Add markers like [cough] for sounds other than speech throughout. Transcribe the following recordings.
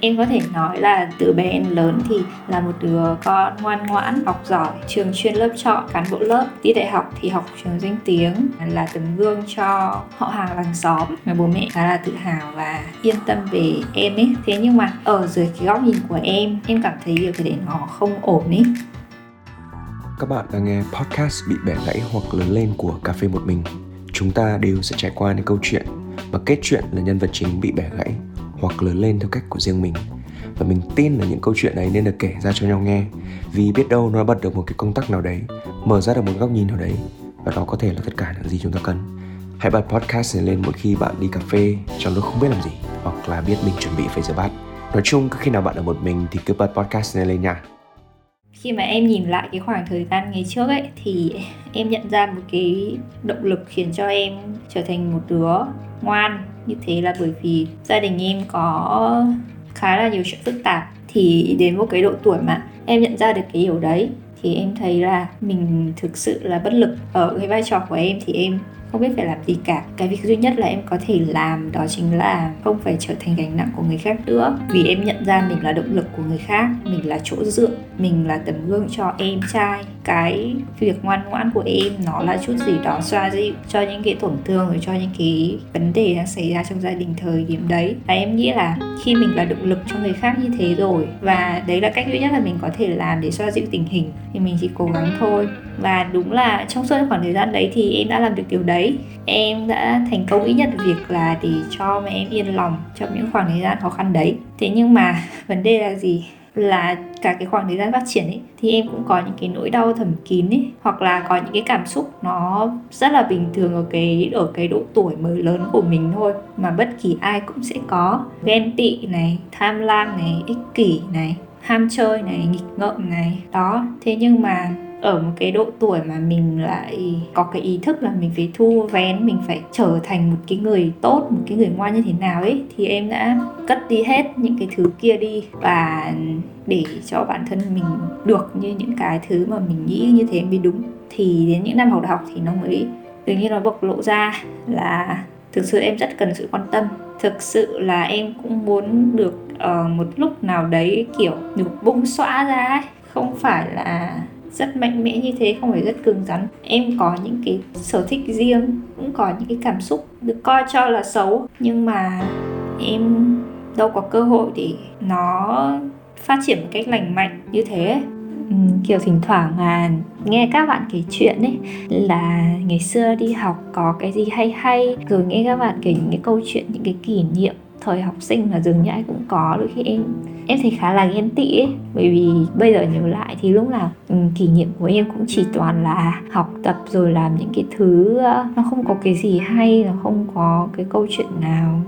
em có thể nói là từ bé đến lớn thì là một đứa con ngoan ngoãn, học giỏi, trường chuyên lớp chọn, cán bộ lớp, đi đại học thì học trường danh tiếng, là tấm gương cho họ hàng làng xóm mà bố mẹ khá là tự hào và yên tâm về em ấy. Thế nhưng mà ở dưới cái góc nhìn của em em cảm thấy điều cái đấy nó không ổn ấy? Các bạn đang nghe podcast bị bẻ gãy hoặc lớn lên của cà phê một mình. Chúng ta đều sẽ trải qua những câu chuyện và kết chuyện là nhân vật chính bị bẻ gãy hoặc lớn lên theo cách của riêng mình. Và mình tin là những câu chuyện ấy nên được kể ra cho nhau nghe. Vì biết đâu nó bật được một cái công tắc nào đấy, mở ra được một góc nhìn nào đấy, và đó có thể là tất cả những gì chúng ta cần. Hãy bật podcast này lên mỗi khi bạn đi cà phê, trong lúc không biết làm gì, hoặc là biết mình chuẩn bị phải rửa bát. Nói chung, cứ khi nào bạn ở một mình thì cứ bật podcast này lên nha khi mà em nhìn lại cái khoảng thời gian ngày trước ấy, thì [laughs] em nhận ra một cái động lực khiến cho em trở thành một đứa ngoan. Như thế là bởi vì gia đình em có khá là nhiều chuyện phức tạp. Thì đến một cái độ tuổi mà em nhận ra được cái điều đấy, thì em thấy là mình thực sự là bất lực. Ở cái vai trò của em thì em không biết phải làm gì cả. Cái việc duy nhất là em có thể làm đó chính là không phải trở thành gánh nặng của người khác nữa. Vì em nhận ra mình là động lực của người khác, mình là chỗ dựa, mình là tấm gương cho em trai. Cái việc ngoan ngoãn của em nó là chút gì đó xoa dịu cho những cái tổn thương rồi cho những cái vấn đề đang xảy ra trong gia đình thời điểm đấy. Và em nghĩ là khi mình là động lực cho người khác như thế rồi, và đấy là cách duy nhất là mình có thể làm để xoa dịu tình hình, thì mình chỉ cố gắng thôi và đúng là trong suốt khoảng thời gian đấy thì em đã làm được điều đấy. Em đã thành công ít nhất việc là để cho mẹ em yên lòng trong những khoảng thời gian khó khăn đấy. Thế nhưng mà [laughs] vấn đề là gì? Là cả cái khoảng thời gian phát triển ấy, thì em cũng có những cái nỗi đau thầm kín ấy, hoặc là có những cái cảm xúc nó rất là bình thường ở cái ở cái độ tuổi mới lớn của mình thôi, mà bất kỳ ai cũng sẽ có. Ghen tị này, tham lam này, ích kỷ này, ham chơi này, nghịch ngợm này, đó. Thế nhưng mà ở một cái độ tuổi mà mình lại có cái ý thức là mình phải thu vén mình phải trở thành một cái người tốt một cái người ngoan như thế nào ấy thì em đã cất đi hết những cái thứ kia đi và để cho bản thân mình được như những cái thứ mà mình nghĩ như thế mới đúng thì đến những năm học đại học thì nó mới tự nhiên nó bộc lộ ra là thực sự em rất cần sự quan tâm thực sự là em cũng muốn được uh, một lúc nào đấy kiểu được bung xõa ra ấy. không phải là rất mạnh mẽ như thế không phải rất cứng rắn. Em có những cái sở thích riêng cũng có những cái cảm xúc được coi cho là xấu nhưng mà em đâu có cơ hội để nó phát triển một cách lành mạnh như thế. Ừ, kiểu thỉnh thoảng mà nghe các bạn kể chuyện ấy là ngày xưa đi học có cái gì hay hay rồi nghe các bạn kể những cái câu chuyện những cái kỷ niệm thời học sinh là dường như ai cũng có đôi khi em em thấy khá là ghen tị ấy. Bởi vì bây giờ nhớ lại thì lúc nào ừ, kỷ niệm của em cũng chỉ toàn là học tập rồi làm những cái thứ nó không có cái gì hay nó không có cái câu chuyện nào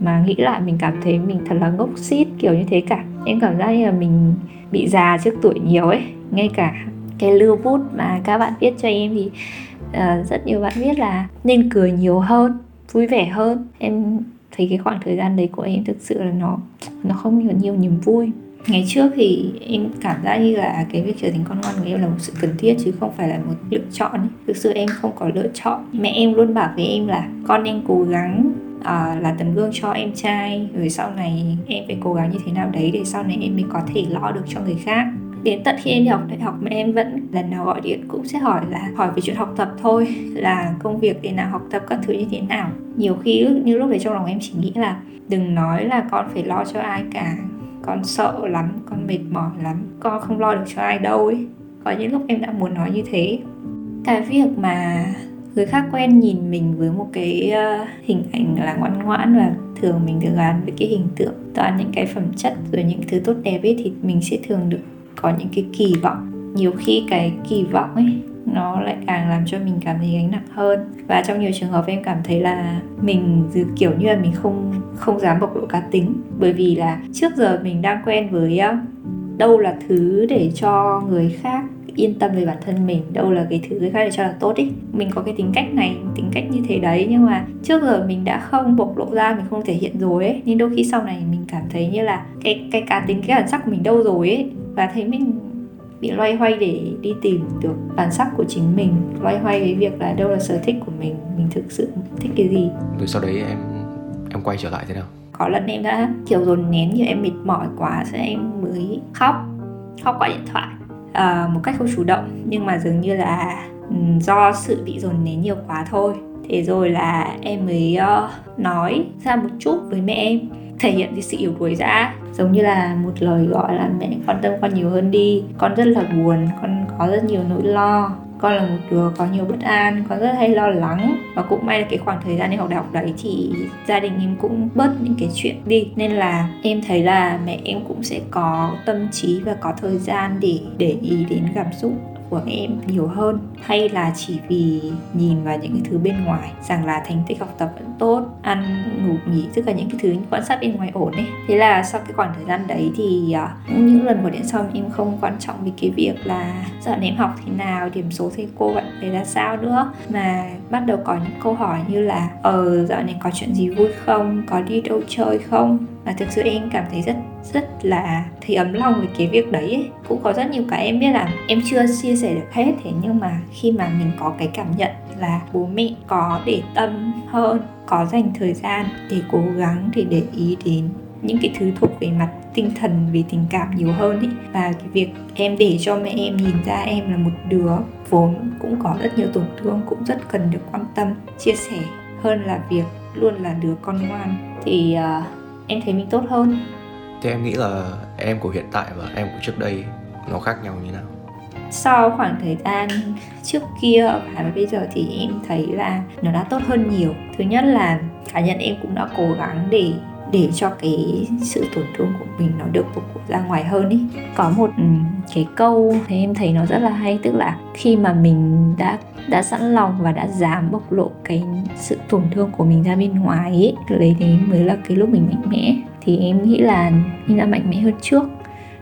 mà nghĩ lại mình cảm thấy mình thật là ngốc xít kiểu như thế cả. Em cảm giác như là mình bị già trước tuổi nhiều ấy. Ngay cả cái lưu bút mà các bạn viết cho em thì uh, rất nhiều bạn viết là nên cười nhiều hơn vui vẻ hơn. Em thấy cái khoảng thời gian đấy của em thực sự là nó nó không nhiều nhiều niềm vui. Ngày trước thì em cảm giác như là cái việc trở thành con ngoan của em là một sự cần thiết chứ không phải là một lựa chọn ấy. thực sự em không có lựa chọn. Mẹ em luôn bảo với em là con nên cố gắng à, là tấm gương cho em trai rồi sau này em phải cố gắng như thế nào đấy để sau này em mới có thể lo được cho người khác đến tận khi em đi học đại học mà em vẫn lần nào gọi điện cũng sẽ hỏi là hỏi về chuyện học tập thôi, là công việc thế nào, học tập các thứ như thế nào. Nhiều khi như lúc đấy trong lòng em chỉ nghĩ là đừng nói là con phải lo cho ai cả, con sợ lắm, con mệt mỏi lắm, con không lo được cho ai đâu ấy. Có những lúc em đã muốn nói như thế. Cái việc mà người khác quen nhìn mình với một cái hình ảnh là ngoan ngoãn và thường mình được gắn với cái hình tượng, toàn những cái phẩm chất rồi những thứ tốt đẹp ấy thì mình sẽ thường được có những cái kỳ vọng. Nhiều khi cái kỳ vọng ấy, nó lại càng làm cho mình cảm thấy gánh nặng hơn. Và trong nhiều trường hợp em cảm thấy là mình kiểu như là mình không không dám bộc lộ cá tính. Bởi vì là trước giờ mình đang quen với um, đâu là thứ để cho người khác yên tâm về bản thân mình, đâu là cái thứ người khác để cho là tốt ý mình có cái tính cách này, tính cách như thế đấy, nhưng mà trước giờ mình đã không bộc lộ ra, mình không thể hiện rồi ấy. Nên đôi khi sau này mình cảm thấy như là cái cái cá tính, cái bản sắc của mình đâu rồi ấy và thấy mình bị loay hoay để đi tìm được bản sắc của chính mình. Loay hoay với việc là đâu là sở thích của mình mình thực sự thích cái gì. Rồi sau đấy em em quay trở lại thế nào? Có lần em đã kiểu dồn nén nhiều em mệt mỏi quá sẽ em mới khóc. Khóc qua điện thoại. Uh, một cách không chủ động nhưng mà dường như là do sự bị dồn nén nhiều quá thôi. Thế rồi là em mới uh, nói ra một chút với mẹ em thể hiện cái sự yếu đuối ra. Giống như là một lời gọi là mẹ quan tâm con nhiều hơn đi. Con rất là buồn, con có rất nhiều nỗi lo. Con là một đứa có nhiều bất an, con rất hay lo lắng. Và cũng may là cái khoảng thời gian đi học đại học đấy thì gia đình em cũng bớt những cái chuyện đi. Nên là em thấy là mẹ em cũng sẽ có tâm trí và có thời gian để để ý đến cảm xúc của em nhiều hơn? Hay là chỉ vì nhìn vào những cái thứ bên ngoài rằng là thành tích học tập vẫn tốt ăn ngủ nghỉ tất cả những cái thứ quan sát bên ngoài ổn ấy? Thế là sau cái khoảng thời gian đấy thì uh, những lần gọi điện xong em không quan trọng vì cái việc là dạo này em học thế nào điểm số thầy cô vậy phải ra sao nữa. Mà bắt đầu có những câu hỏi như là ờ dạo này có chuyện gì vui không? Có đi đâu chơi không? Và thực sự em cảm thấy rất rất là thì ấm lòng về cái việc đấy ấy. cũng có rất nhiều cái em biết là em chưa chia sẻ được hết thế nhưng mà khi mà mình có cái cảm nhận là bố mẹ có để tâm hơn có dành thời gian để cố gắng để để ý đến những cái thứ thuộc về mặt tinh thần về tình cảm nhiều hơn ý và cái việc em để cho mẹ em nhìn ra em là một đứa vốn cũng có rất nhiều tổn thương cũng rất cần được quan tâm chia sẻ hơn là việc luôn là đứa con ngoan thì uh, em thấy mình tốt hơn Thế em nghĩ là em của hiện tại và em của trước đây nó khác nhau như nào? Sau khoảng thời gian trước kia, và bây giờ thì em thấy là nó đã tốt hơn nhiều. Thứ nhất là cá nhân em cũng đã cố gắng để để cho cái sự tổn thương của mình nó được bộc lộ ra ngoài hơn ý có một ừ, cái câu thì em thấy nó rất là hay, tức là khi mà mình đã đã sẵn lòng và đã dám bộc lộ cái sự tổn thương của mình ra bên ngoài ấy lấy đấy mới là cái lúc mình mạnh mẽ thì em nghĩ là em đã mạnh mẽ hơn trước,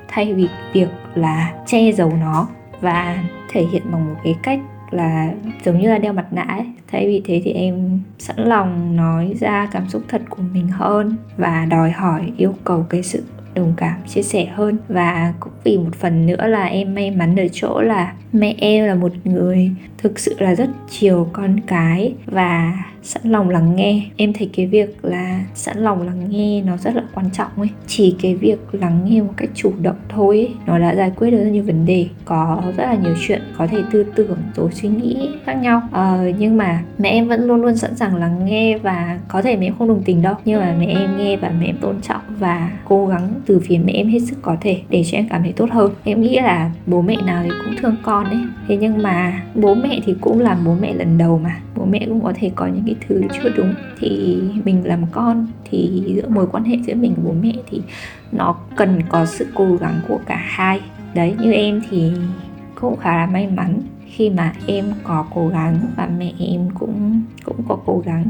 thay vì việc là che giấu nó và thể hiện bằng một cái cách là giống như là đeo mặt nạ ấy. Thay vì thế thì em sẵn lòng nói ra cảm xúc thật của mình hơn và đòi hỏi, yêu cầu cái sự đồng cảm, chia sẻ hơn. Và cũng vì một phần nữa là em may mắn ở chỗ là mẹ em là một người thực sự là rất chiều con cái và sẵn lòng lắng nghe. Em thấy cái việc là sẵn lòng lắng nghe nó rất là quan trọng ấy. Chỉ cái việc lắng nghe một cách chủ động thôi ấy, nó đã giải quyết được rất nhiều vấn đề. Có rất là nhiều chuyện có thể tư tưởng rồi suy nghĩ khác nhau. Ờ, nhưng mà mẹ em vẫn luôn luôn sẵn sàng lắng nghe và có thể mẹ em không đồng tình đâu. Nhưng mà mẹ em nghe và mẹ em tôn trọng và cố gắng từ phía mẹ em hết sức có thể để cho em cảm thấy tốt hơn. Em nghĩ là bố mẹ nào thì cũng thương con ấy. Thế nhưng mà bố mẹ thì cũng là bố mẹ lần đầu mà mẹ cũng có thể có những cái thứ chưa đúng thì mình làm con, thì giữa mối quan hệ giữa mình và bố mẹ thì nó cần có sự cố gắng của cả hai. Đấy, như em thì cũng khá là may mắn khi mà em có cố gắng và mẹ em cũng có cố gắng.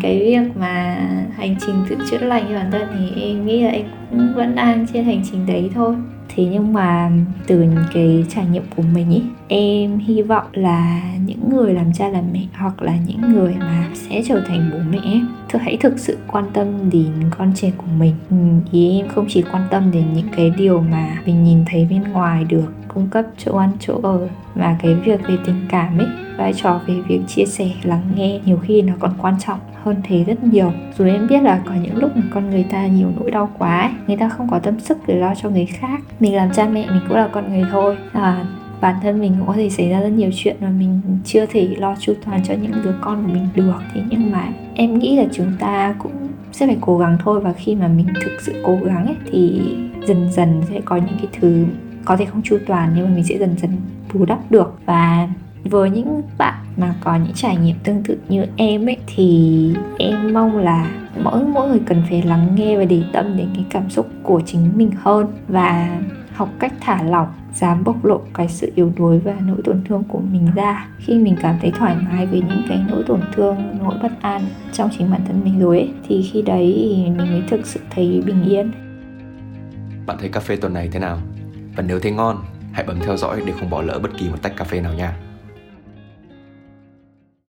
Cái việc mà hành trình tự chữa lành cho bản thân thì em nghĩ là em cũng vẫn đang trên hành trình đấy thôi. Thế nhưng mà từ những cái trải nghiệm của mình ý em hy vọng là những người làm cha làm mẹ hoặc là những người mà sẽ trở thành bố mẹ thực hãy thực sự quan tâm đến con trẻ của mình. Ừ, ý em không chỉ quan tâm đến những cái điều mà mình nhìn thấy bên ngoài được cung cấp chỗ ăn chỗ ở mà cái việc về tình cảm ấy vai trò về việc chia sẻ lắng nghe nhiều khi nó còn quan trọng hơn thế rất nhiều. Dù em biết là có những lúc mà con người ta nhiều nỗi đau quá ấy, người ta không có tâm sức để lo cho người khác. Mình làm cha mẹ mình cũng là con người thôi. À, bản thân mình cũng có thể xảy ra rất nhiều chuyện mà mình chưa thể lo chu toàn cho những đứa con của mình được. Thế nhưng mà em nghĩ là chúng ta cũng sẽ phải cố gắng thôi. Và khi mà mình thực sự cố gắng ấy thì dần dần sẽ có những cái thứ có thể không chu toàn nhưng mà mình sẽ dần dần bù đắp được. Và với những bạn mà có những trải nghiệm tương tự như em ấy thì em mong là mỗi mỗi người cần phải lắng nghe và để tâm đến cái cảm xúc của chính mình hơn và học cách thả lỏng dám bộc lộ cái sự yếu đuối và nỗi tổn thương của mình ra. Khi mình cảm thấy thoải mái với những cái nỗi tổn thương nỗi bất an trong chính bản thân mình rồi ấy, thì khi đấy thì mình mới thực sự thấy bình yên. Bạn thấy cà phê tuần này thế nào? Và nếu thấy ngon, hãy bấm theo dõi để không bỏ lỡ bất kỳ một tách cà phê nào nha.